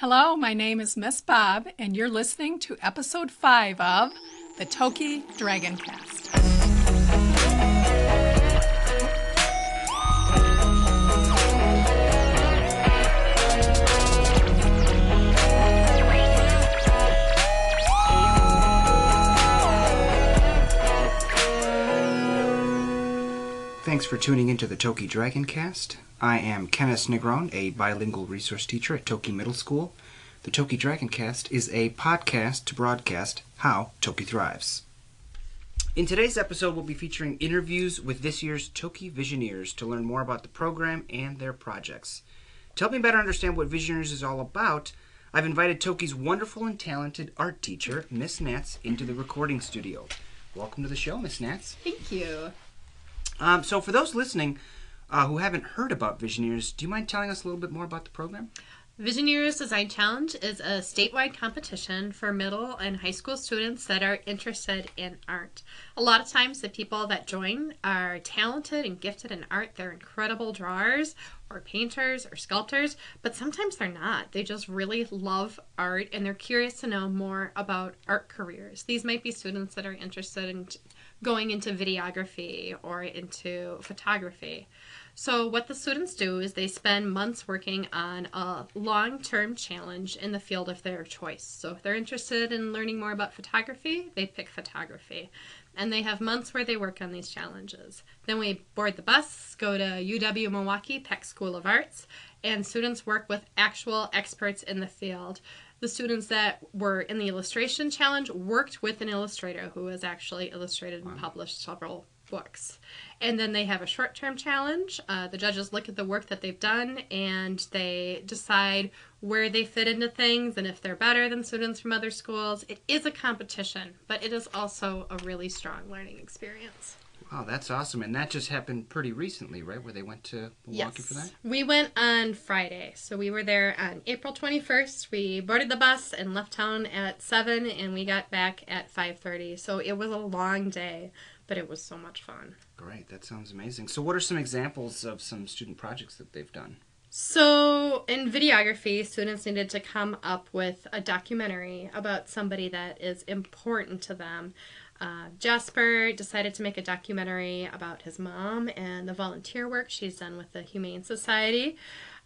Hello, my name is Miss Bob, and you're listening to episode 5 of the Toki Dragoncast. Thanks for tuning into the Toki Dragoncast. I am Kenneth Negron, a bilingual resource teacher at Toki Middle School. The Toki Dragoncast is a podcast to broadcast how Toki thrives. In today's episode, we'll be featuring interviews with this year's Toki Visioneers to learn more about the program and their projects. To help me better understand what Visioneers is all about, I've invited Toki's wonderful and talented art teacher, Miss Nats, into the recording studio. Welcome to the show, Miss Nats. Thank you. Um, so, for those listening uh, who haven't heard about Visioneers, do you mind telling us a little bit more about the program? Visioneers Design Challenge is a statewide competition for middle and high school students that are interested in art. A lot of times, the people that join are talented and gifted in art. They're incredible drawers, or painters, or sculptors, but sometimes they're not. They just really love art and they're curious to know more about art careers. These might be students that are interested in going into videography or into photography. So, what the students do is they spend months working on a long term challenge in the field of their choice. So, if they're interested in learning more about photography, they pick photography. And they have months where they work on these challenges. Then we board the bus, go to UW Milwaukee Peck School of Arts, and students work with actual experts in the field the students that were in the illustration challenge worked with an illustrator who has actually illustrated and published several books. And then they have a short term challenge. Uh, the judges look at the work that they've done and they decide where they fit into things and if they're better than students from other schools. It is a competition, but it is also a really strong learning experience. Wow, that's awesome. And that just happened pretty recently, right? Where they went to Milwaukee yes. for that? We went on Friday. So we were there on April 21st. We boarded the bus and left town at 7 and we got back at 5:30. So it was a long day, but it was so much fun. Great. That sounds amazing. So what are some examples of some student projects that they've done? So, in videography, students needed to come up with a documentary about somebody that is important to them. Uh, Jasper decided to make a documentary about his mom and the volunteer work she's done with the Humane Society.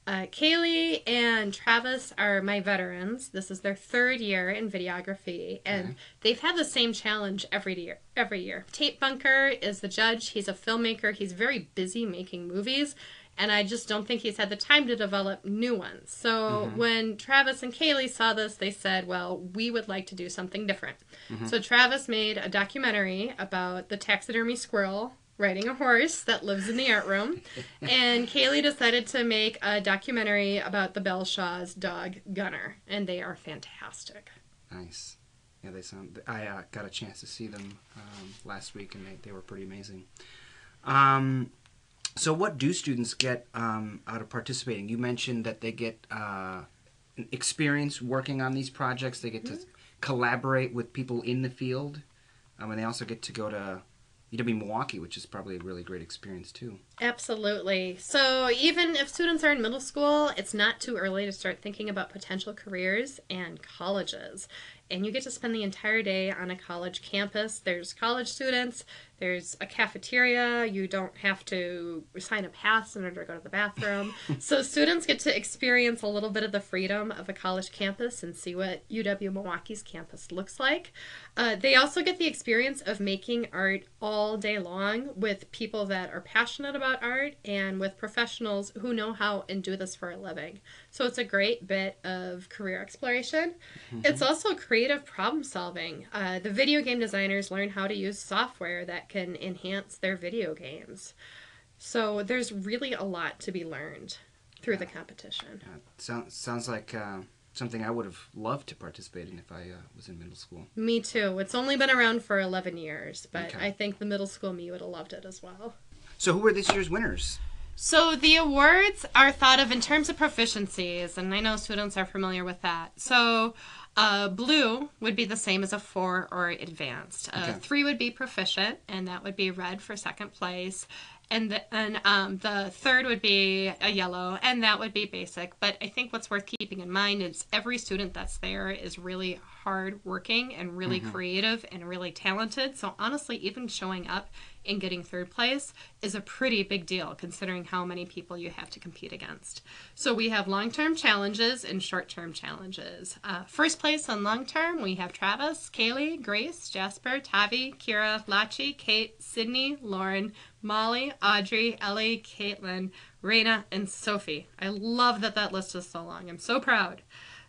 Uh, Kaylee and Travis are my veterans. This is their third year in videography, and they've had the same challenge every year. Every year, Tate Bunker is the judge. He's a filmmaker. He's very busy making movies, and I just don't think he's had the time to develop new ones. So when Travis and Kaylee saw this, they said, "Well, we would like to do something different." So Travis made a documentary about the taxidermy squirrel riding a horse that lives in the art room, and Kaylee decided to make a documentary about the Bellshaw's dog Gunner, and they are fantastic. Nice. Yeah, they sound. I uh, got a chance to see them um, last week, and they, they were pretty amazing. Um, so, what do students get um, out of participating? You mentioned that they get uh, experience working on these projects. They get to collaborate with people in the field, um, and they also get to go to UW Milwaukee, which is probably a really great experience too. Absolutely. So, even if students are in middle school, it's not too early to start thinking about potential careers and colleges. And you get to spend the entire day on a college campus. There's college students, there's a cafeteria, you don't have to sign a pass in order to go to the bathroom. so, students get to experience a little bit of the freedom of a college campus and see what UW Milwaukee's campus looks like. Uh, they also get the experience of making art all day long with people that are passionate about art and with professionals who know how and do this for a living. So it's a great bit of career exploration. It's also creative problem solving. Uh, the video game designers learn how to use software that can enhance their video games. So there's really a lot to be learned through the competition. Uh, sounds sounds like uh, something I would have loved to participate in if I uh, was in middle school. Me too. It's only been around for 11 years, but Okay. I think the middle school me would have loved it as well. So, who were this year's winners? So the awards are thought of in terms of proficiencies, and I know students are familiar with that. So uh, blue would be the same as a four or advanced. Uh, Okay. Three would be proficient, and that would be red for second place. And the, and um, the third would be a yellow, and that would be basic. But I think what's worth keeping in mind is every student that's there is really hard working and really creative and really talented. So honestly, even showing up and getting third place is a pretty big deal considering how many people you have to compete against. So we have long term challenges and short term challenges. Uh, first place on long term, we have Travis, Kaylee, Grace, Jasper, Tavi, Kira, Lachi, Kate, Sydney, Lauren, Molly, Audrey, Ellie, Caitlin, Raina, and Sophie. I love that that list is so long. I'm so proud.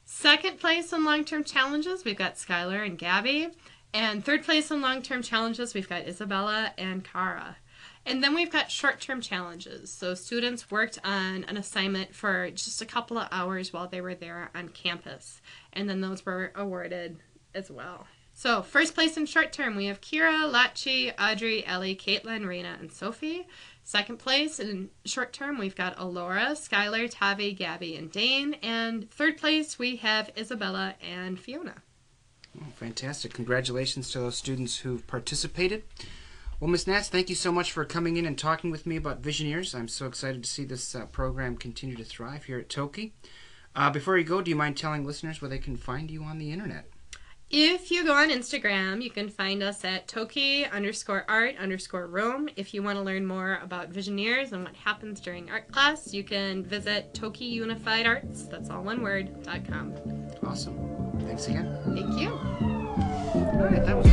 Second place in long term challenges, we've got Skylar and Gabby. And third place in long term challenges, we've got Isabella and Cara. And then we've got short term challenges. So students worked on an assignment for just a couple of hours while they were there on campus. And then those were awarded as well. So, first place in short term, we have Kira, Lachi, Audrey, Ellie, Caitlin, Raina, and Sophie. Second place in short term, we've got Alora, Skylar, Tavi, Gabby, and Dane. And third place, we have Isabella and Fiona. Oh, fantastic. Congratulations to those students who've participated. Well, Ms. Nats, thank you so much for coming in and talking with me about Visioneers. I'm so excited to see this uh, program continue to thrive here at Toki. Uh, before you go, do you mind telling listeners where they can find you on the internet? If you go on Instagram, you can find us at Toki underscore art underscore room. If you want to learn more about Visioneers and what happens during art class, you can visit Toki Unified Arts, that's all one word, dot com. Awesome. Thanks again. Thank you. All right, that was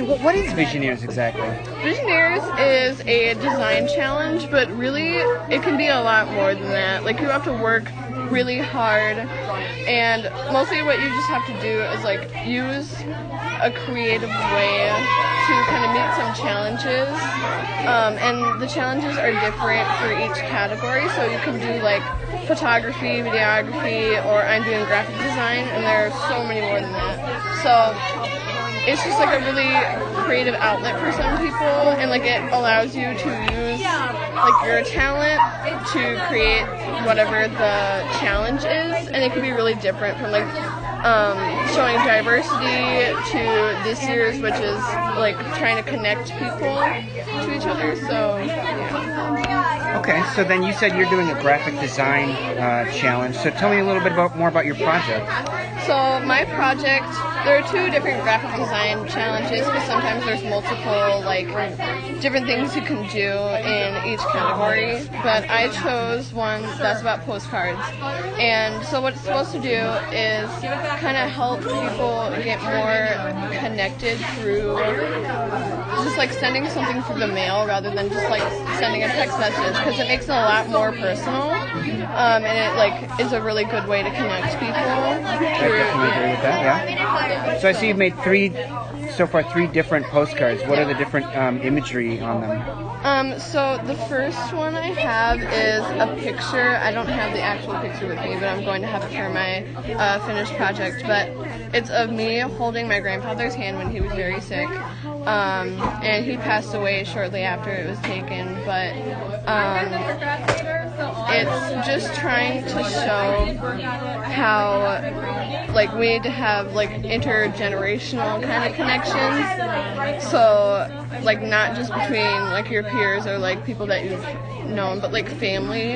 what, what is Visioneers exactly? Visioneers is a design challenge, but really it can be a lot more than that. Like you have to work really hard and mostly what you just have to do is like use a creative way to kind of meet some challenges. Um, and the challenges are different for each category, so you can do like photography, videography, or I'm doing graphic design, and there are so many more than that. So it's just like a really creative outlet for some people, and like it allows you to use like your talent to create whatever the challenge is, and it can be really different from like um, showing diversity to this year's, which is like trying to connect people to each other. So yeah. Okay, so then you said you're doing a graphic design uh, challenge. So tell me a little bit about more about your project. So my project, there are two different graphic design challenges, but sometimes there's multiple like different things you can do in each category. But I chose one that's about postcards, and so what it's supposed to do is kind of help people get more connected through just like sending something through the mail rather than just like sending a text message because it makes it a lot more personal, um, and it like is a really good way to connect people. I through- definitely agree with that. Yeah. So I see you've made three, so far three different postcards. What are the different um, imagery on them? Um, so the first one I have is a picture. I don't have the actual picture with me, but I'm going to have it for my uh, finished project. But it's of me holding my grandfather's hand when he was very sick. Um, and he passed away shortly after it was taken. But um, it's just trying to show how like we need to have like intergenerational kind of connections. So like not just between like your peers or like people that you've known, but like family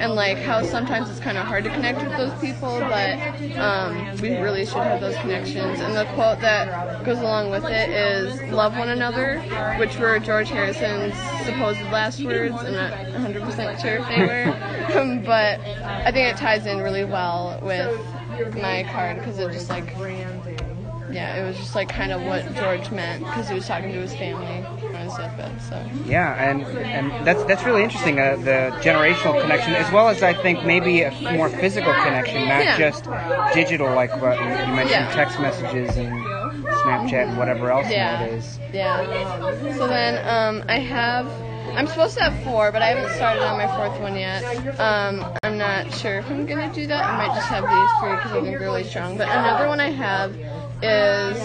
and like how sometimes it's kind of hard to connect with those people, but um, we really should have those connections. And the quote that goes along with it is "love one another," which were George Harrison's supposed last words. and I'm not 100% sure if they were, but I think it ties in really well with my card because it just like yeah, it was just like kind of what George meant because he was talking to his family on his. So Yeah, and and that's that's really interesting. Uh, the generational connection, as well as I think maybe a more physical connection, not Yeah. just digital, like what you you mentioned, Yeah. text messages and Snapchat and whatever else Yeah. nowadays. Yeah. So then um, I have. I'm supposed to have four, but I haven't started on my fourth one yet. Um, I'm not sure if I'm gonna do that. I might just have these three because I think they're really strong. But another one I have is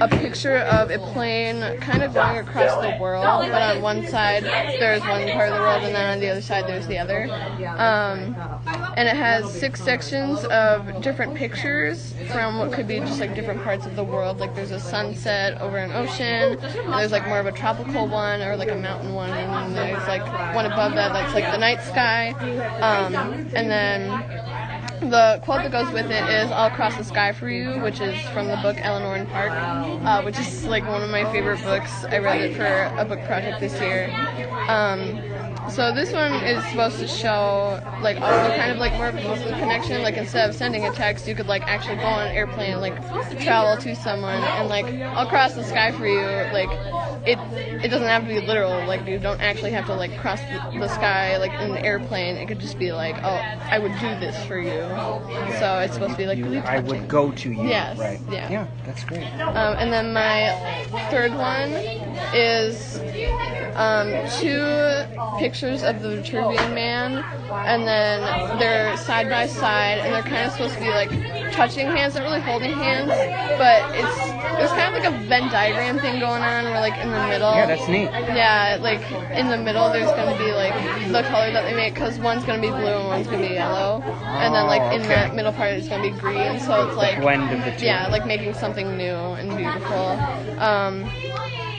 a picture of a plane kind of going across the world, but on one side there's one part of the world, and then on the other side there's the other. Um, and it has six sections of different pictures from what could be just like different parts of the world. Like there's a sunset over an ocean, and there's like more of a tropical one or like a mountain one, and then there's like one above that that's like the night sky. Um, and then the quote that goes with it is "I'll cross the sky for you," which is from the book Eleanor and Park, uh, which is like one of my favorite books. I read it for a book project this year. Um, so this one is supposed to show like also kind of like more of a connection. Like instead of sending a text, you could like actually go on an airplane, like travel to someone, and like I'll cross the sky for you. Like it it doesn't have to be literal. Like you don't actually have to like cross the, the sky like in an airplane. It could just be like, oh, I would do this for you. So it's supposed to be like really I would go to you. Yes, Right. yeah. Yeah, that's great. Um, and then my third one is um, two pictures of the Vitruvian Man, and then they're side by side, and they're kind of supposed to be like touching hands, not really holding hands, but it's there's kind of like a Venn diagram thing going on, where like in the middle. Yeah, that's neat. Yeah, like in the middle, there's gonna be like the color that they make, cause one's gonna be blue and one's gonna be yellow, and then like Oh, in okay. that middle part, it's gonna be green. So it's like Blend of the two. yeah, like making something new and beautiful. Um,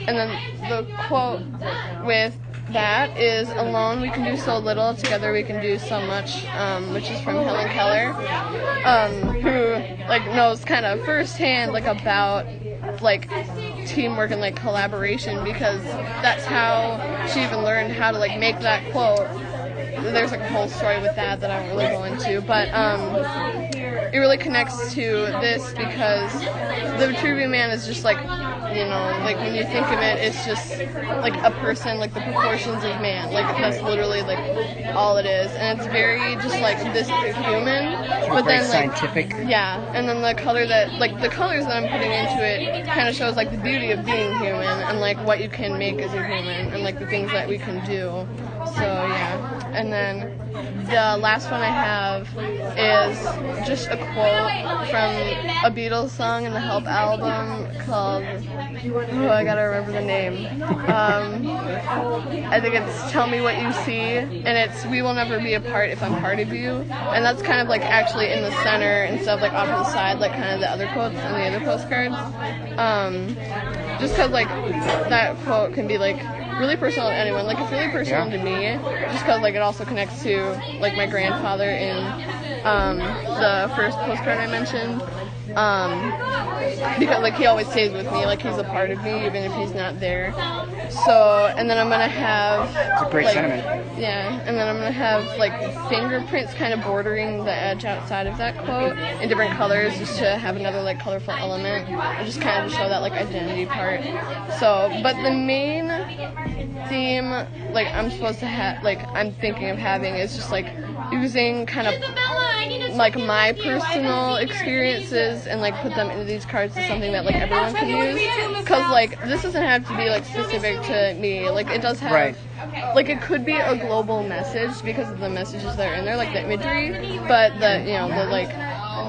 and then the quote with that is alone we can do so little. Together we can do so much um, which is from helen keller um, who like knows kind of firsthand like about like teamwork and like collaboration because that's how she even learned how to like make that quote. There's like a whole story with that that I won't really go into, but um, it really connects to this because the Vitruvian Man is just like, you know, like when you think of it, it's just like a person, like the proportions of man, like that's literally like all it is, and it's very just like this human, but then like scientific. yeah, and then the color that, like, the colors that I'm putting into it kind of shows, like, the beauty of being human and, like, what you can make as a human and, like, the things that we can do. So, yeah. And then the last one I have is just a quote from a Beatles song in the Help album called, oh, I gotta remember the name. Um, I think it's Tell Me What You See, and it's We Will Never Be Apart If I'm Part of You. And that's kind of like actually in the center instead of like off to the side, like kind of the other quotes and the other postcards. Um, just because like that quote can be like really personal to anyone. Like it's really personal Yeah. to me, just because like it also connects to like my grandfather in um, the first postcard I mentioned. Um, because like he always stays with me, like he's a part of me even if he's not there. So and then I'm gonna have It's a great like, sentiment. Yeah, and then I'm gonna have like fingerprints kind of bordering the edge outside of that quote in different colors, just to have another like colorful element, and just kind of show that like identity part. So, but the main theme, like I'm supposed to have, like I'm thinking of having, is just like using kind of like my personal experiences and like put them into these cards is something that like everyone can use. because like this doesn't have to be like specific to me. Like it does have Right. like it could be a global message because of the messages that are in there like the imagery but the you know the like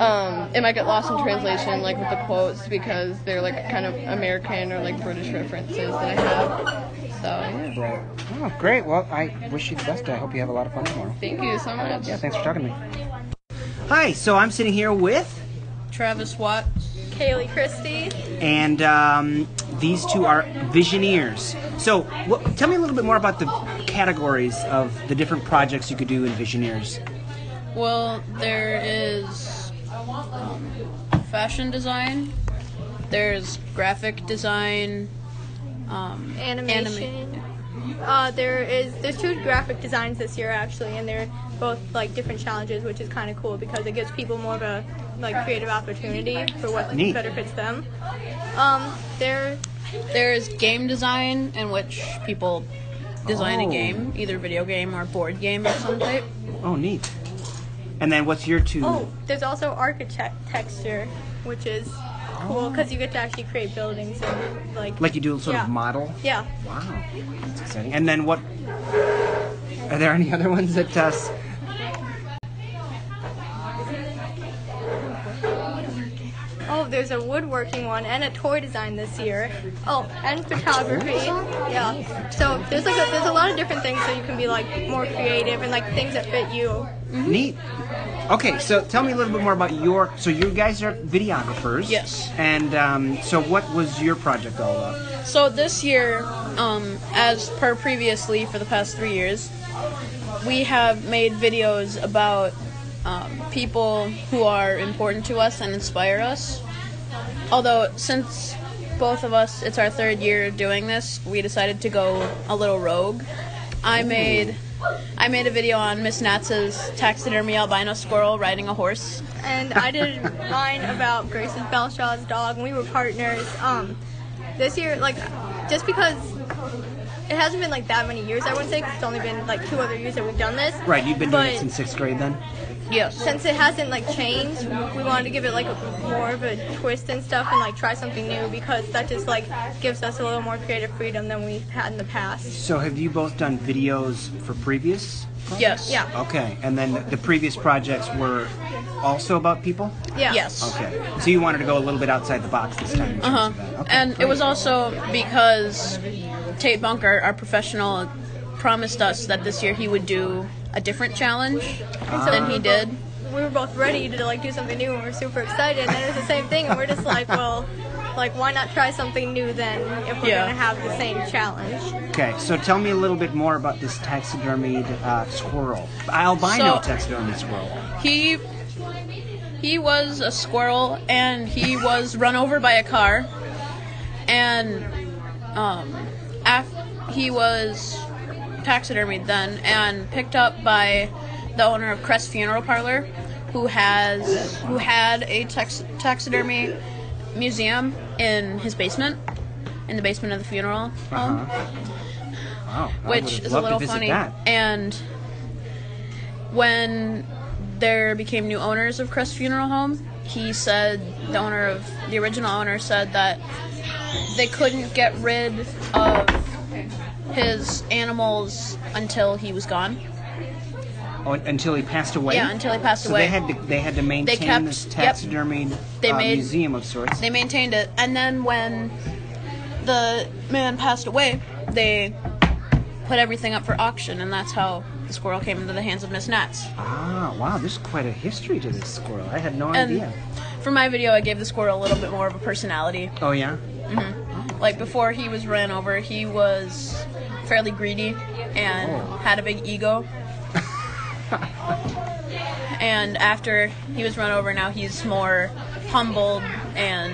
um it might get lost in translation like with the quotes because they're like kind of american or like british references that i have so yeah Right. Oh, great. Well, I wish you the best. I hope you have a lot of fun tomorrow. thank you so much Yeah, thanks for talking to me. Hi, so I'm sitting here with, Travis Watts. Kaylee Christie. and um, these two are Visioneers. So, what, tell me a little bit more about the categories of the different projects you could do in Visioneers. Well, there is um, fashion design. There's graphic design. Um, Animation. anima- Uh, there is there's two graphic designs this year actually, and they're both like different challenges, which is kind of cool because it gives people more of a like creative opportunity for what Neat. better fits them. Um, there There's game design, in which people design Oh. a game, either video game or board game of some type. Oh, neat. And then what's your two? oh there's also architecture, which is cool because you get to actually create buildings and like Like you do a sort Yeah. of model. yeah. Wow, that's exciting. And then what? Are there any other ones that? Uh, there's a woodworking one and a toy design this year. Oh, and photography. Yeah. So there's like a, there's a lot of different things so you can be like more creative and like things that fit you. Neat. Okay, so tell me a little bit more about your. So you guys are videographers. Yes. And um, so what was your project all about? So this year, um, as per previously for the past three years, we have made videos about um, people who are important to us and inspire us. Although since both of us, it's our third year doing this, we decided to go a little rogue. I made I made a video on Miss Natz's taxidermy albino squirrel riding a horse. And I did mine about Grace's Belshaw's dog, and we were partners. Um, this year, like, just because it hasn't been like that many years, I wouldn't say, 'cause it's only been like two other years that we've done this. Right, you've been doing it But- since sixth grade then. Yes. since it hasn't like changed, we wanted to give it like a, more of a twist and stuff, and like try something new because that just like gives us a little more creative freedom than we've had in the past. So have you both done videos for previous? Yes. Yeah. Okay, and then the previous projects were also about people. Yeah. Yes. Okay, so you wanted to go a little bit outside the box this time. Uh-huh. Okay, And it was also because Tate Bunker, our professional, promised us that this year he would do a different challenge so than he did. we were both ready to like do something new, and we are super excited. And it was the same thing, and we're just like, well, like why not try something new then if we're Yeah. gonna have the same challenge? Okay, so tell me a little bit more about this taxidermied uh, squirrel, albino So- taxidermy squirrel. He he was a squirrel and he was run over by a car and um af- he was taxidermied then and picked up by the owner of Crest Funeral Parlor who has who had a tax- taxidermy museum in his basement in the basement of the funeral home Uh-huh. Wow, which is a little funny. that. And when there became new owners of Crest Funeral Home, he said the owner of the original owner said that they couldn't get rid of his animals until he was gone. Oh, until he passed away. Yeah, until he passed so away. they had to they had to maintain kept- this yep. They uh, made- museum of sorts. They maintained it, and then when the man passed away, they put everything up for auction, and that's how the squirrel came into the hands of Miss Nats. ah, wow, there's quite a history to this squirrel. I had no And idea. for my video, I gave the squirrel a little bit more of a personality. Oh yeah. Like before he was ran over, he was fairly greedy and Oh. had a big ego. and after he was run over, now he's more humbled and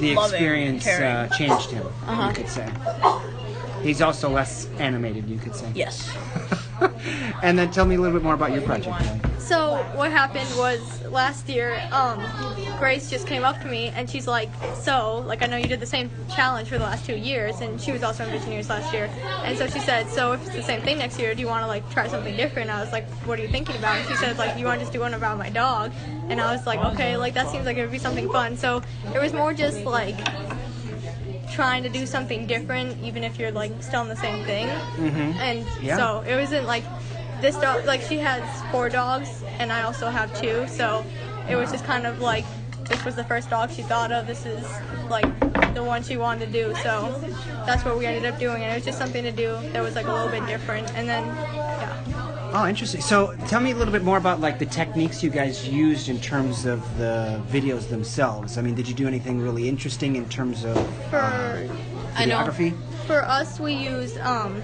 The loving, experience uh, changed him. Uh-huh. You could say. He's also less animated. You could say. yes. and then tell me a little bit more about your project. So what happened was last year, um, Grace just came up to me and she's like, "So, like, I know you did the same challenge for the last two years, and she was also in Visioneers last year." And so she said, "So if it's the same thing next year, do you want to like try something different?" I was like, "What are you thinking about?" And she said, "Like, you want to just do one about my dog?" And I was like, "Okay, like that seems like it would be something fun." So it was more just like trying to do something different, even if you're like still in the same thing. Mm-hmm. And Yeah. so it wasn't like this dog, like she has four dogs, and I also have two. So it was just kind of like this was the first dog she thought of. This is like the one she wanted to do. So that's what we ended up doing, and it was just something to do that was like a little bit different. And then. Oh, interesting. So, tell me a little bit more about like the techniques you guys used in terms of the videos themselves. I mean, did you do anything really interesting in terms of For I know. videography? For us, we used um,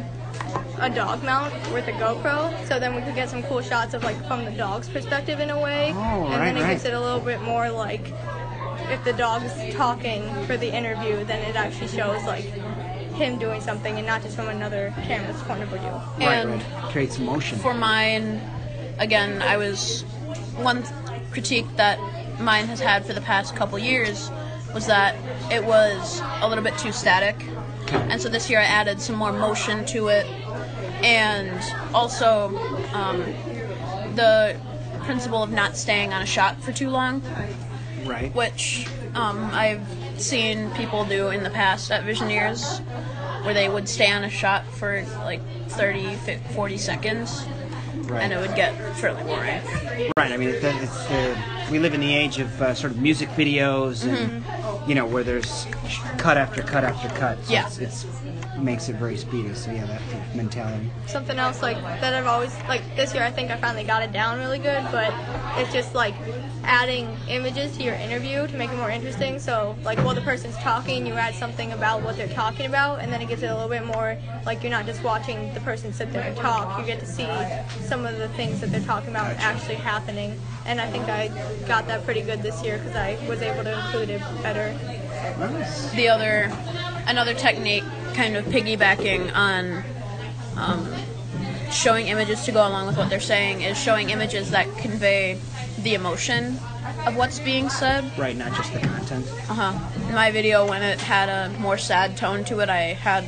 a dog mount with a GoPro, so then we could get some cool shots of like from the dog's perspective in a way, Oh, and right, then it right. gives it a little bit more like if the dog's talking for the interview, then it actually shows like him doing something and not just from another camera's point of view. And right, right. Creates motion. For mine, again, I was one critique that mine has had for the past couple years was that it was a little bit too static, and so this year I added some more motion to it, and also um, the principle of not staying on a shot for too long, right. which um, I've seen people do in the past at Visioneers where they would stay on a shot for like 30, 50, 40 seconds, Right. and it would get fairly boring. Right. I mean, it, it's uh, we live in the age of uh, sort of music videos and you know where there's cut after cut after cut. So Yeah. It's, it's makes it very speedy. So yeah, that mentality. something else like that I've always like this year I think I finally got it down really good, but it's just like adding images to your interview to make it more interesting. So like while the person's talking, you add something about what they're talking about, and then it gets it a little bit more like you're not just watching the person sit there and talk. You get to see some of the things that they're talking about actually happening, and I think I got that pretty good this year because I was able to include it better. The other, another technique, kind of piggybacking on um, showing images to go along with what they're saying, is showing images that convey the emotion of what's being said. Right. Not just the content. Uh huh. In my video, when it had a more sad tone to it, I had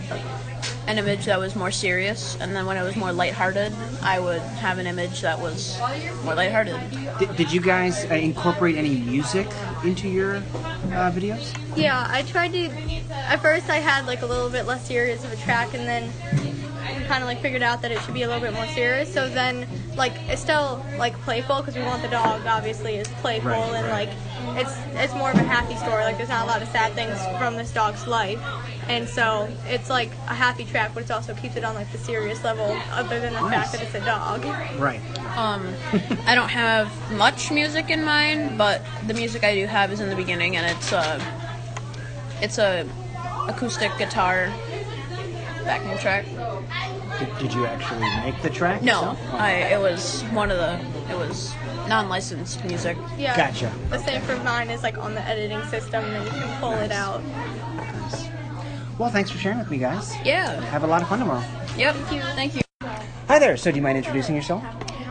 an image that was more serious, and then when it was more lighthearted, I would have an image that was more lighthearted. Did, did you guys uh, incorporate any music into your uh, videos? Yeah, I tried to. At first, I had like a little bit less serious of a track, and then kind of like figured out that it should be a little bit more serious. So then, like, it's still like playful because we want the dog obviously is playful Right, and right. like it's it's more of a happy story. Like, there's not a lot of sad things from this dog's life, and so it's like a happy track, but it also keeps it on like the serious level, other than the fact that it's a dog. Right. Um, I don't have much music in mind, but the music I do have is in the beginning, and it's a it's a acoustic guitar backing track. Did, did you actually make the track? No. Oh, I it was one of the it was non-licensed music. Yeah. Gotcha. The same for mine is like on the editing system, and then you can pull it out. Nice. Well, thanks for sharing with me, guys. Yeah. Have a lot of fun tomorrow. Yep. Thank you. Hi there. So, do you mind introducing yourself?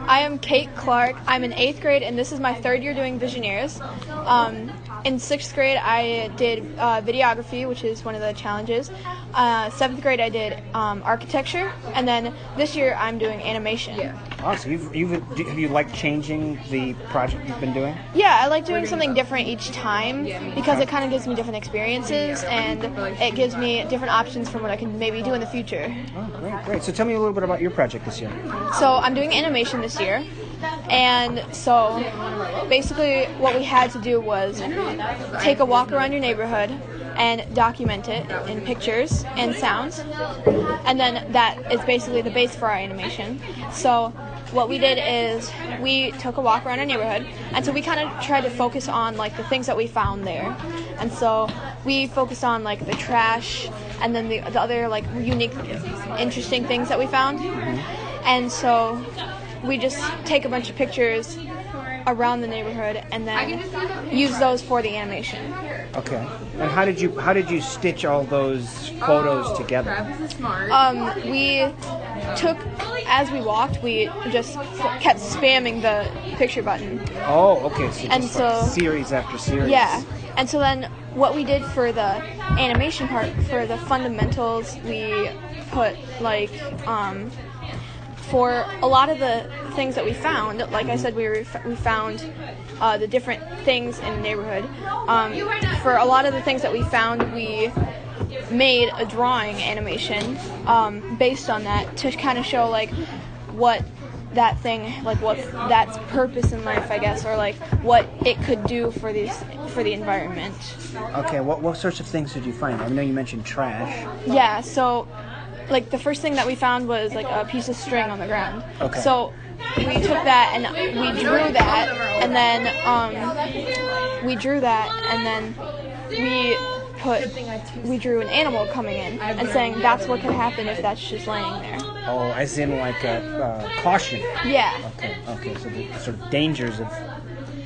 I am Kate Clark. I'm in eighth grade, and this is my third year doing Visioneers. Um, in sixth grade, I did uh, videography, which is one of the challenges. Uh, seventh grade, I did um, architecture, and then this year, I'm doing animation. Yeah. Oh, so you've, you've do- have you liked changing the project you've been doing? Yeah, I like doing something different each time because it kind of gives me different experiences and it gives me different options from what I can maybe do in the future. Oh, great, great. So, tell me a little bit about your project this year. So I'm doing animation this year, and so basically what we had to do was take a walk around your neighborhood and document it in pictures and sounds, and then that is basically the base for our animation. So what we did is we took a walk around our neighborhood, and so we kind of tried to focus on like the things that we found there, and so we focused on like the trash and then the, the other like unique, interesting things that we found. And so we just take a bunch of pictures around the neighborhood and then use those for the animation. Okay. And how did you how did you stitch all those photos together? Um, we took, as we walked, we just f- kept spamming the picture button. Oh, okay. So just And like so- series after series. Yeah. And so then what we did for the animation part, for the fundamentals, we put like, um, for a lot of the things that we found, like I said, we, were, we found uh, the different things in the neighborhood. Um, for a lot of the things that we found, we made a drawing animation um, based on that to kind of show like what that thing like what that's purpose in life i guess or like what it could do for these for the environment Okay. What what sorts of things did you find? I know you mentioned trash. yeah so like the first thing that we found was like a piece of string on the ground Okay. so we took that and we drew that and then um, we drew that and then we put we drew an animal coming in and saying that's what could happen if that's just laying there Oh, as in like a uh, caution. yeah Okay. Okay. So the sort of dangers of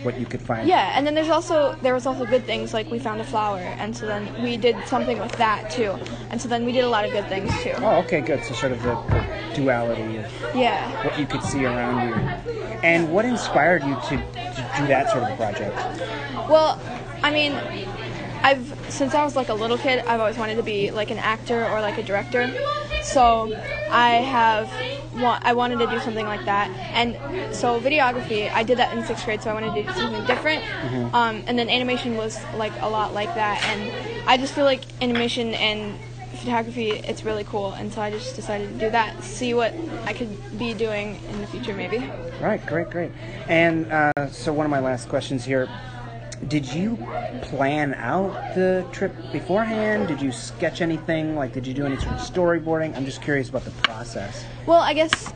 what you could find. Yeah, and then there's also there was also good things like we found a flower, and so then we did something with that too, and so then we did a lot of good things too. Oh, okay, good. So sort of the, the duality of Yeah. what you could see around you. And what inspired you to, to do that sort of a project? Well, I mean, I've since I was like a little kid, I've always wanted to be like an actor or like a director. So I have want I wanted to do something like that, and so videography I did that in sixth grade, so I wanted to do something different. Um, and then animation was like a lot like that, and I just feel like animation and photography it's really cool, and so I just decided to do that, see what I could be doing in the future maybe. Right, great, great. And uh, so, one of my last questions here did you plan out the trip beforehand? Did you sketch anything? Like, did you do any sort of storyboarding? I'm just curious about the process. Well, I guess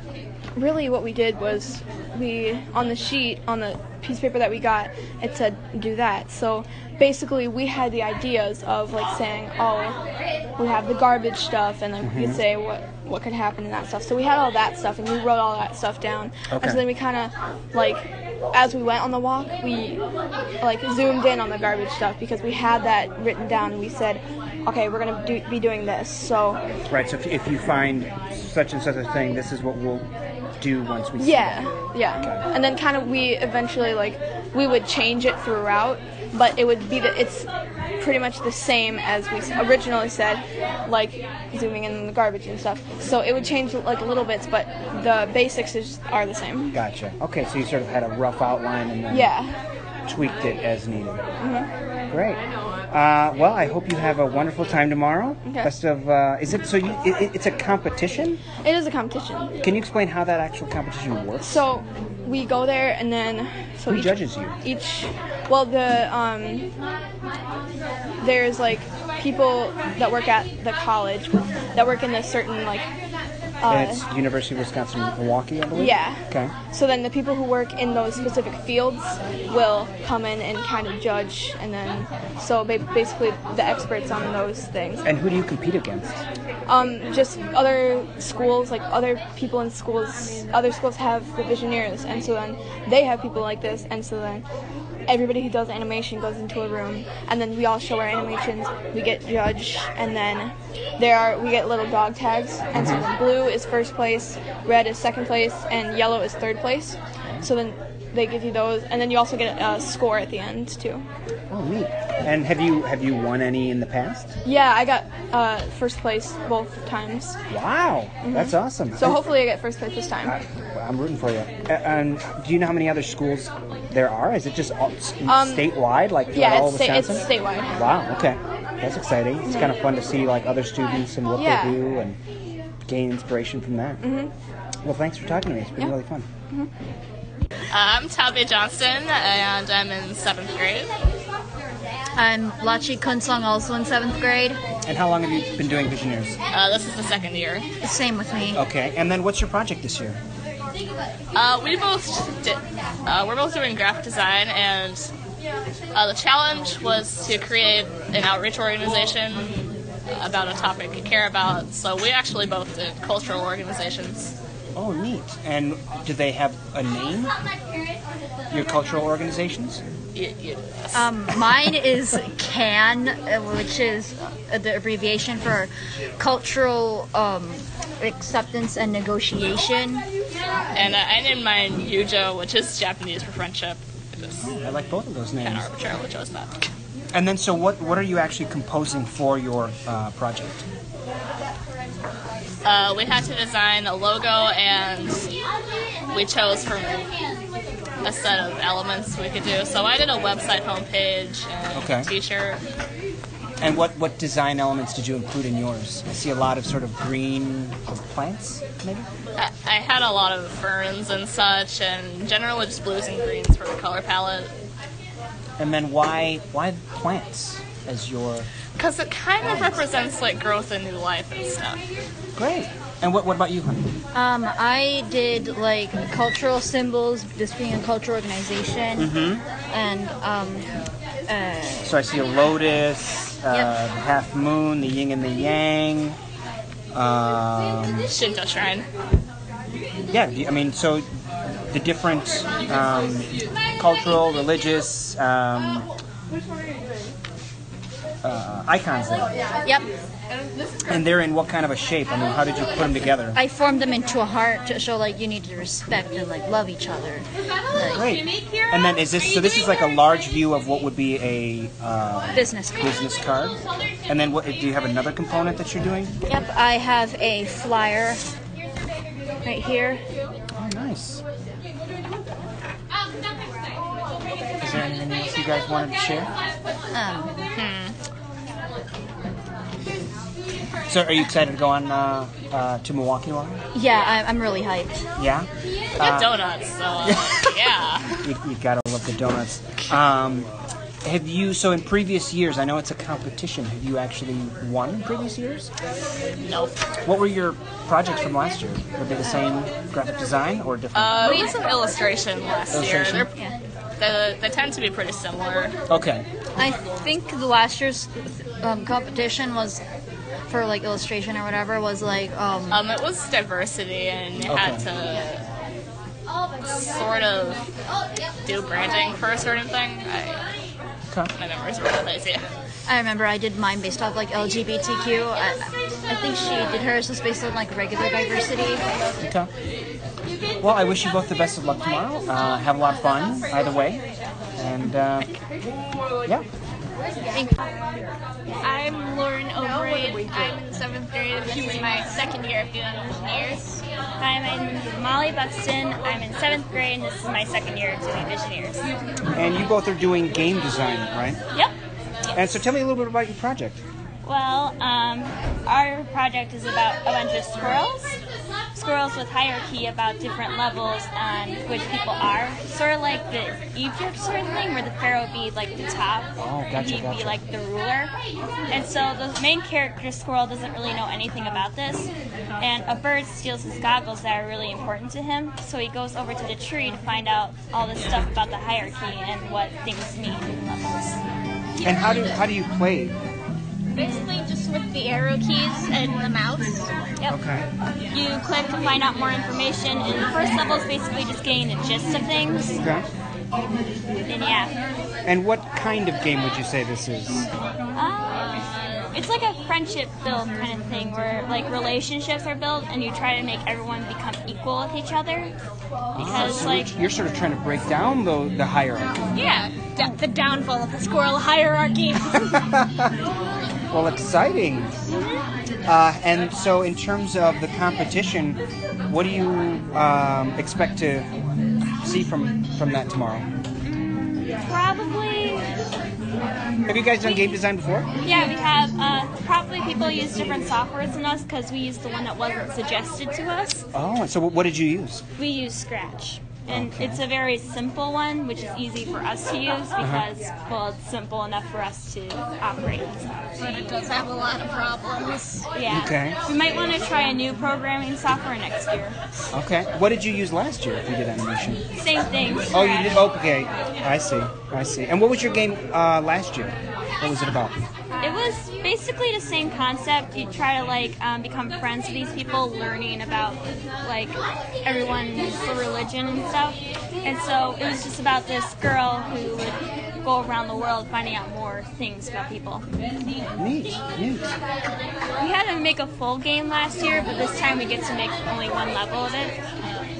really what we did was we on the sheet on the piece of paper that we got it said do that. So basically we had the ideas of like saying oh we have the garbage stuff and then we could mm-hmm. say what what could happen and that stuff. So we had all that stuff and we wrote all that stuff down. Okay. And so then we kind of like as we went on the walk we like zoomed in on the garbage stuff because we had that written down and we said okay we're gonna do, be doing this. So Right, so if, if you find such and such a thing, this is what we'll do once we see Yeah, yeah. And then kind of we eventually like we would change it throughout, but it would be the it's pretty much the same as we originally said, like zooming in the garbage and stuff. So it would change like a little bits, but the basics is, are the same. Gotcha. Okay, so you sort of had a rough outline and then Yeah. tweaked it as needed. Mm-hmm. Great. Uh, well, I hope you have a wonderful time tomorrow. Okay. Best of. Uh, is it so? You, it, it- it's a competition. It is a competition. Can you explain how that actual competition works? So we go there and then so Who each, judges you? Each well the um there's like people that work at the college that work in a certain like And uh, it's University of Wisconsin Milwaukee, I believe. Yeah. Okay. So then the people who work in those specific fields will come in and kind of judge, and then so ba- basically the experts on those things. And who do you compete against? Um, just other schools, like other people in schools, other schools have the visionaries, and so then they have people like this, and so then everybody who does animation goes into a room, and then we all show our animations. We get judged, and then there are we get little dog tags, and so then blue is first place, red is second place, and yellow is third place. So then they give you those, and then you also get a score at the end too. Oh, neat. And have you have you won any in the past? Yeah, I got uh, first place both times. Wow, that's awesome. Mm-hmm. So And- hopefully I get first place this time. I'm rooting for you. And do you know how many other schools there are? Is it just all, Um, statewide, like Yeah, all it's, sta- it's statewide. Wow. Okay, that's exciting. It's kind of fun to see like other students and what Yeah. they do and gain inspiration from that. Mm-hmm. Well, thanks for talking to me. It's been Yeah. really fun. I'm Tabby Johnston, and I'm in seventh grade. I'm Lachi Kunsong, also in seventh grade. And how long have you been doing Visioneers? Uh, this is the second year. Same with me. Okay. And then what's your project this year? Uh, we both did. Uh, we're both doing graphic design, and uh, the challenge was to create an outreach organization about a topic you care about. So we actually both did cultural organizations. Oh, neat. And do they have a name? Your cultural organizations? Y- y- Um, mine is CAN, uh, which is uh, the abbreviation for Cultural um, Acceptance and Negotiation. and uh, I named mine Yujo, which is Japanese for friendship. It was I like both of those names. of arbitrarily chose that. And then, so what? What are you actually composing for your uh, project? Uh, we had to design a logo, and we chose from a set of elements we could do. So I did a website homepage and Okay. t-shirt. And what, what design elements did you include in yours? I see a lot of sort of green plants, maybe. I, I had a lot of ferns and such, and generally just blues and greens for the color palette. And then why why plants as your Because it kind of represents like growth and new life and stuff. great? And what what about you, honey? Um, I did like cultural symbols, this being a cultural organization, Mm-hmm. and um, uh, So I see a lotus, uh, Yep. the half moon, the yin and the yang. Um, Shinto shrine. yeah, do I mean, so the different um, cultural, religious um, uh, icons there. yep, And they're in what kind of a shape? I mean, how did you put them together? I formed them into a heart to show like you need to respect and like love each other. Like, Great. And then is this so? This is like a large view of what would be a uh, business card. business card. And then what? Do you have another component that you're doing? Yep, I have a flyer right here. Oh, nice. Is there anything else you guys wanted to share? Um, So, are you excited to go on uh, uh, to Milwaukee tomorrow? yeah, I'm, I'm really hyped. Yeah. Get donuts, so uh, yeah. You, you gotta love the donuts. Um, have you? So, in previous years, I know it's a competition. Have you actually won in previous years? Nope. What were your projects from last year? Were they the same graphic design or different? Uh, we used some illustration last Illustration? year. They're, they, they tend to be pretty similar. okay. I think the last year's um, competition was for like illustration or whatever was like um, Um, it was diversity, and you had to sort of do branding for a certain thing. I, Okay. my memory's really lazy. I remember I did mine based off like LGBTQ. I, I think she did hers was based on like regular diversity. Okay. Well, I wish you both the best of luck tomorrow. Uh, have a lot of fun either way. And uh, yeah. I'm Lauren O'Brien. I'm in seventh grade. This is my second year of doing Visioneers. Hi, my name is Molly Buxton. I'm in seventh grade, and this is my second year of doing Visioneers. And you both are doing game design, right? Yep. And so tell me a little bit about your project. Well, um, our project is about a bunch of squirrels. Squirrels with hierarchy about different levels and which people are. Sort of like the Egypt sort of thing, where the pharaoh would be like the top, Oh, and he'd be like the ruler. And so the main character, Squirrel, doesn't really know anything about this. And a bird steals his goggles that are really important to him. So he goes over to the tree to find out all this stuff about the hierarchy and what things mean in levels. And how do how do you play? Basically, just with the arrow keys and the mouse. Yep. Okay. You click to find out more information, and the first level is basically just getting the gist of things. Okay. And yeah, And what kind of game would you say this is? uh, it's like a friendship build kind of thing, where like relationships are built, and you try to make everyone become equal with each other. Because So like you're, sort of trying to break down the the hierarchy. yeah, the downfall of the squirrel hierarchy. Well, exciting. Uh, and so, in terms of the competition, what do you um, expect to see from from that tomorrow? Probably Have you guys done game design before? Yeah, we have. Uh, probably people use different softwares than us because we used the one that wasn't suggested to us. Oh, and so what did you use? We use Scratch. And Okay. it's a very simple one, which is easy for us to use because, well, it's simple enough for us to operate. But it does have a lot of problems. Yeah. Okay. We might want to try a new programming software next year. Okay. What did you use last year if you did animation? Same thing. Oh, you Scratch. did. Okay, I see. I see. And what was your game uh, last year? What was it about? Was basically the same concept. You try to like um, become friends with these people, learning about like everyone's religion and stuff. And so it was just about this girl who would go around the world finding out more things about people. Neat. Neat. We had to make a full game last year, but this time we get to make only one level of it.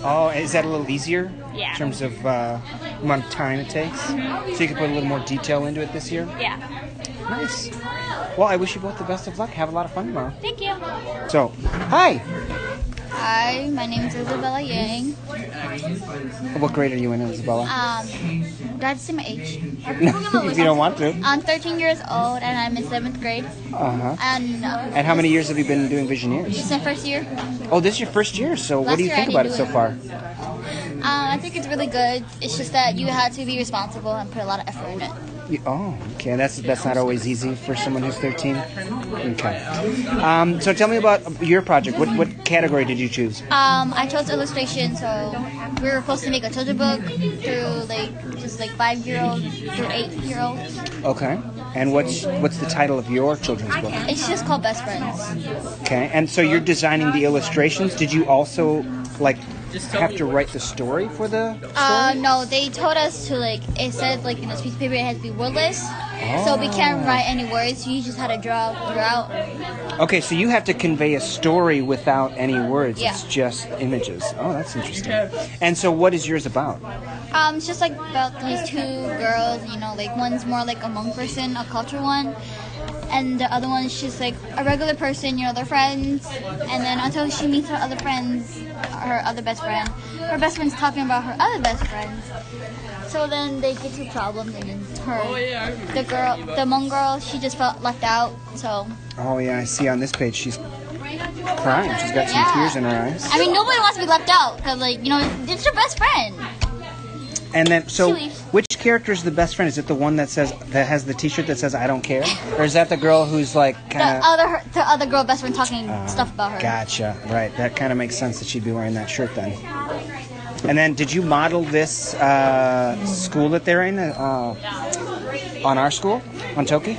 Oh, is that a little easier? Yeah. In terms of uh, amount of time it takes, so you can put a little more detail into it this year. Yeah. Nice. Well, I wish you both the best of luck. Have a lot of fun tomorrow. Thank you. So, hi. Hi, my name is Isabella Yang. What grade are you in, Isabella? Um, do I have to say my age? if you don't want to. I'm 13 years old and I'm in seventh grade. Uh huh. And uh, And how many years have you been doing Visioneers? This is my first year. Oh, this is your first year. So, what do you think about it didn't so do far? Um, I think it's really good. It's just that you had to be responsible and put a lot of effort in it. Oh, okay. That's that's not always easy for someone who's 13. Okay. Um, so, tell me about your project. What what category did you choose? Um, I chose illustration, so we were supposed to make a children's book through like just like five year olds through eight year olds. Okay. And what's what's the title of your children's book? It's just called Best Friends. Okay. And so you're designing the illustrations. Did you also like have to write the story for the story? Uh, no, they told us to like. It said like in this piece of paper it has to be wordless, so we can't Oh. write any words. You just had to draw throughout. Okay, so you have to convey a story without any words. Yeah. It's just images. Oh, that's interesting. And so, what is yours about? Um, it's just like about these two girls. You know, like one's more like a Hmong person, a culture one, and the other one she's like a regular person, you know, they're friends, and then until she meets her other friends, her other best friend, her best friend's talking about her other best friends. So then they get to problems, and then her, the girl, the Hmong girl, she just felt left out. So Oh yeah, I see on this page she's crying. She's got some Yeah. tears in her eyes. I mean, nobody wants to be left out because, like, you know, it's your best friend. And then, so which character is the best friend? Is it the one that says that has the T-shirt that says "I don't care," or is that the girl who's like The kind of? other, the other girl best friend talking stuff about her. Gotcha. Right. That kind of makes sense that she'd be wearing that shirt then. And then, did you model this uh, school that they're in uh, on our school on Toki?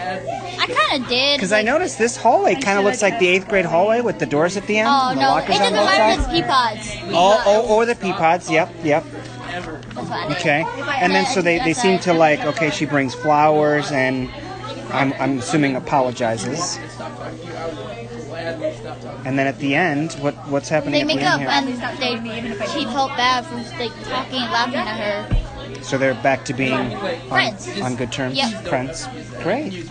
I kind of did. Because I noticed this hallway kind of looks like the eighth grade hallway with the doors at the end. Oh the no, it doesn't matter it's pea pods. Oh, oh, or the pea pods. Yep, yep. Okay. And then so they, they seem to like okay, she brings flowers and I'm I'm assuming apologizes. And then at the end, what what's happening They the make end up here? and they she felt bad for like talking and laughing at her. So they're back to being on, Friends. on good terms. Yep. Friends. Great.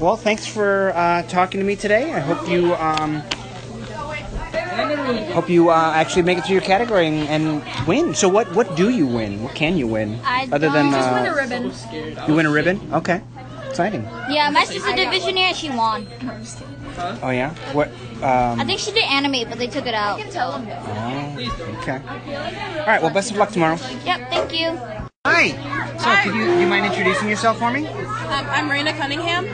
Well, thanks for uh, talking to me today. I hope you um, hope you uh, actually make it through your category and, and win. So what what do you win? What can you win? I Other than just uh, win a ribbon. You win a ribbon? Okay. Exciting. Yeah, my sister did Visioneer and she won. Oh yeah. What? Um, I think she did animate, but they took it out. oh, okay. All right. Well, best of luck tomorrow. Yep, thank you. Hi. So, could you do you mind introducing yourself for me? Um, I'm Raina Cunningham.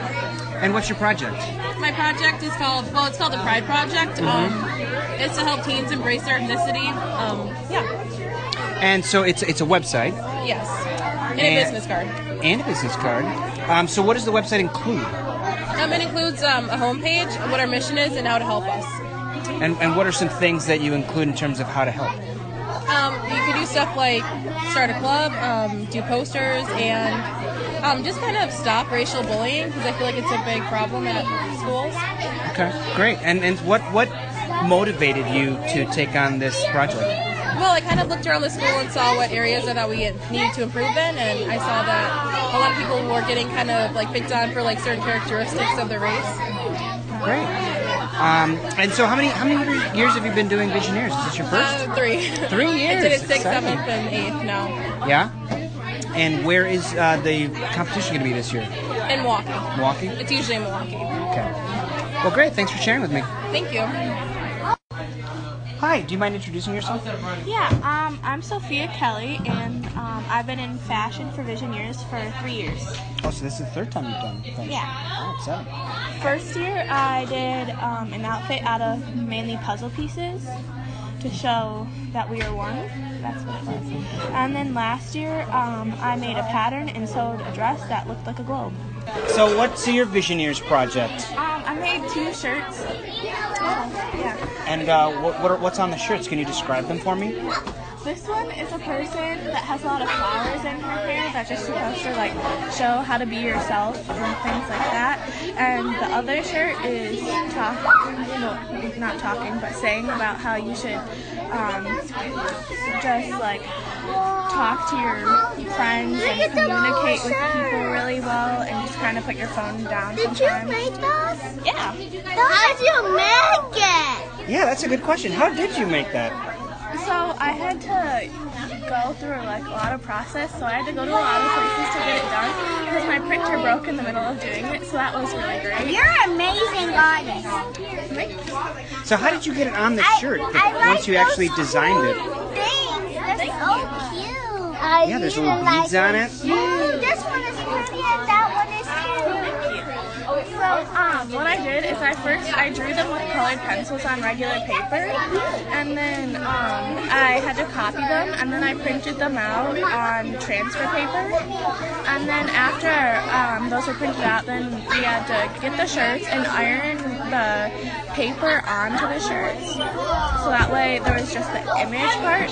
And what's your project? My project is called, well, it's called the Pride Project. Mm-hmm. Um, it's to help teens embrace their ethnicity. Um, yeah, And so it's it's a website yes. And a business card. and a business card. Um, so what does the website include? Um, it includes um, a homepage, what our mission is, and how to help us. And and what are some things that you include in terms of how to help? Um, you can do stuff like start a club, um, do posters, and um, just kind of stop racial bullying because I feel like it's a big problem at schools. Okay. Great. And and what what motivated you to take on this project? Well, I kind of looked around the school and saw what areas that we needed to improve in, and I saw that a lot of people were getting kind of like picked on for like certain characteristics of their race. Great. Um, and so how many how many years have you been doing Visioneers? Is this your first? Uh, three. Three I years. did it sixth, seventh, and eighth now Yeah. And where is uh, the competition going to be this year? in Milwaukee. Milwaukee. It's usually in Milwaukee. Okay. Well, great. Thanks for sharing with me. Thank you. Hi. Do you mind introducing yourself? Yeah, um, I'm Sophia Kelly, and um, I've been in fashion for Visioneers for three years. Oh, so this is the third time you've done things. Yeah. Oh, exciting. First year, I did um, an outfit out of mainly puzzle pieces to show that we are one. That's what it was. And then last year, um, I made a pattern and sewed a dress that looked like a globe. So what's your Visioneers project? Um, I made two shirts. Yeah. And uh, what, what are, what's on the shirts? Can you describe them for me? This one is a person that has a lot of flowers in her hair that's just supposed to like show how to be yourself and things like that. And the other shirt is talk, no, not talking, but saying about how you should um, just like talk to your friends and communicate with people really well and just kind of put your phone down Did you make those? Yeah. How did you make it? Yeah, that's a good question. How did you make that? So I had to go through like a lot of process. So I had to go to a lot of places to get it done because my printer broke in the middle of doing it. So that was really great. You're an amazing artist. So how did you get it on the shirt I like once you actually designed it? Things, they're oh, so cute. I Yeah, there's even little like beads on it. Ooh, this one is pretty and that one is cute. So um, what I did is I first I drew them with colored pencils on regular paper, and then um, I had to copy them, and then I printed them out on transfer paper, and then after um, those were printed out, then we had to get the shirts and iron the paper onto the shirts, so that way there was just the image part.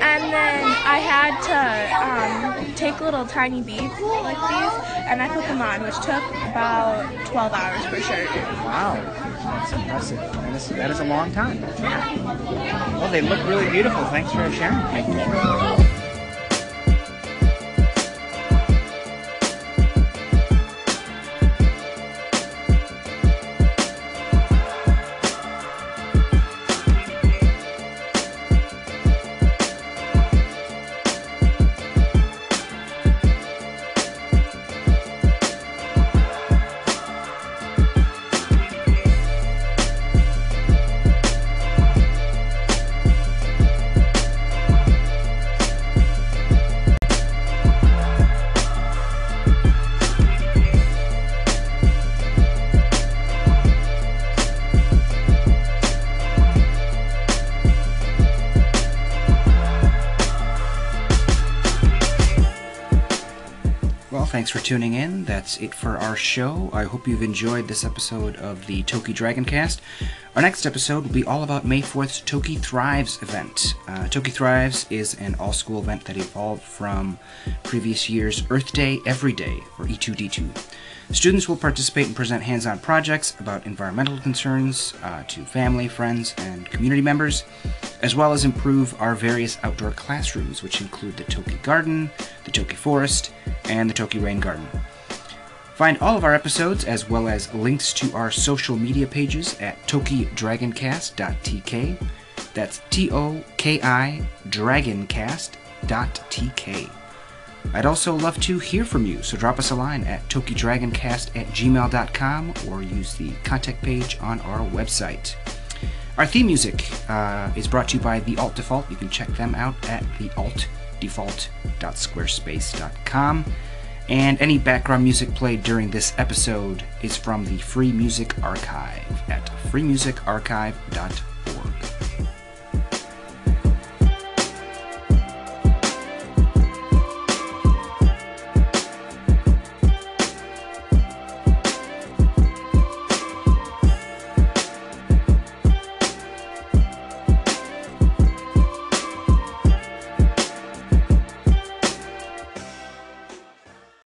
And then I had to um, take little tiny beads like these, and I put them on, which took about 12 hours per shirt. Wow, that's impressive. That is, that is a long time. Yeah. Well, they look really beautiful. Thanks for sharing. with me. Thanks for tuning in. That's it for our show. I hope you've enjoyed this episode of the Toki Dragoncast. Our next episode will be all about May 4th's Toki Thrives event. Uh, Toki Thrives is an all school event that evolved from previous year's Earth Day Every Day, or E E2D2. Students will participate and present hands on projects about environmental concerns uh, to family, friends, and community members, as well as improve our various outdoor classrooms, which include the Toki Garden, the Toki Forest, and the Toki Rain Garden. Find all of our episodes as well as links to our social media pages at tokidragoncast.tk. That's T O K I Dragoncast.tk. I'd also love to hear from you, so drop us a line at tokidragoncast at gmail.com or use the contact page on our website. Our theme music uh, is brought to you by The Alt Default. You can check them out at thealtdefault.squarespace.com. And any background music played during this episode is from the Free Music Archive at freemusicarchive.org.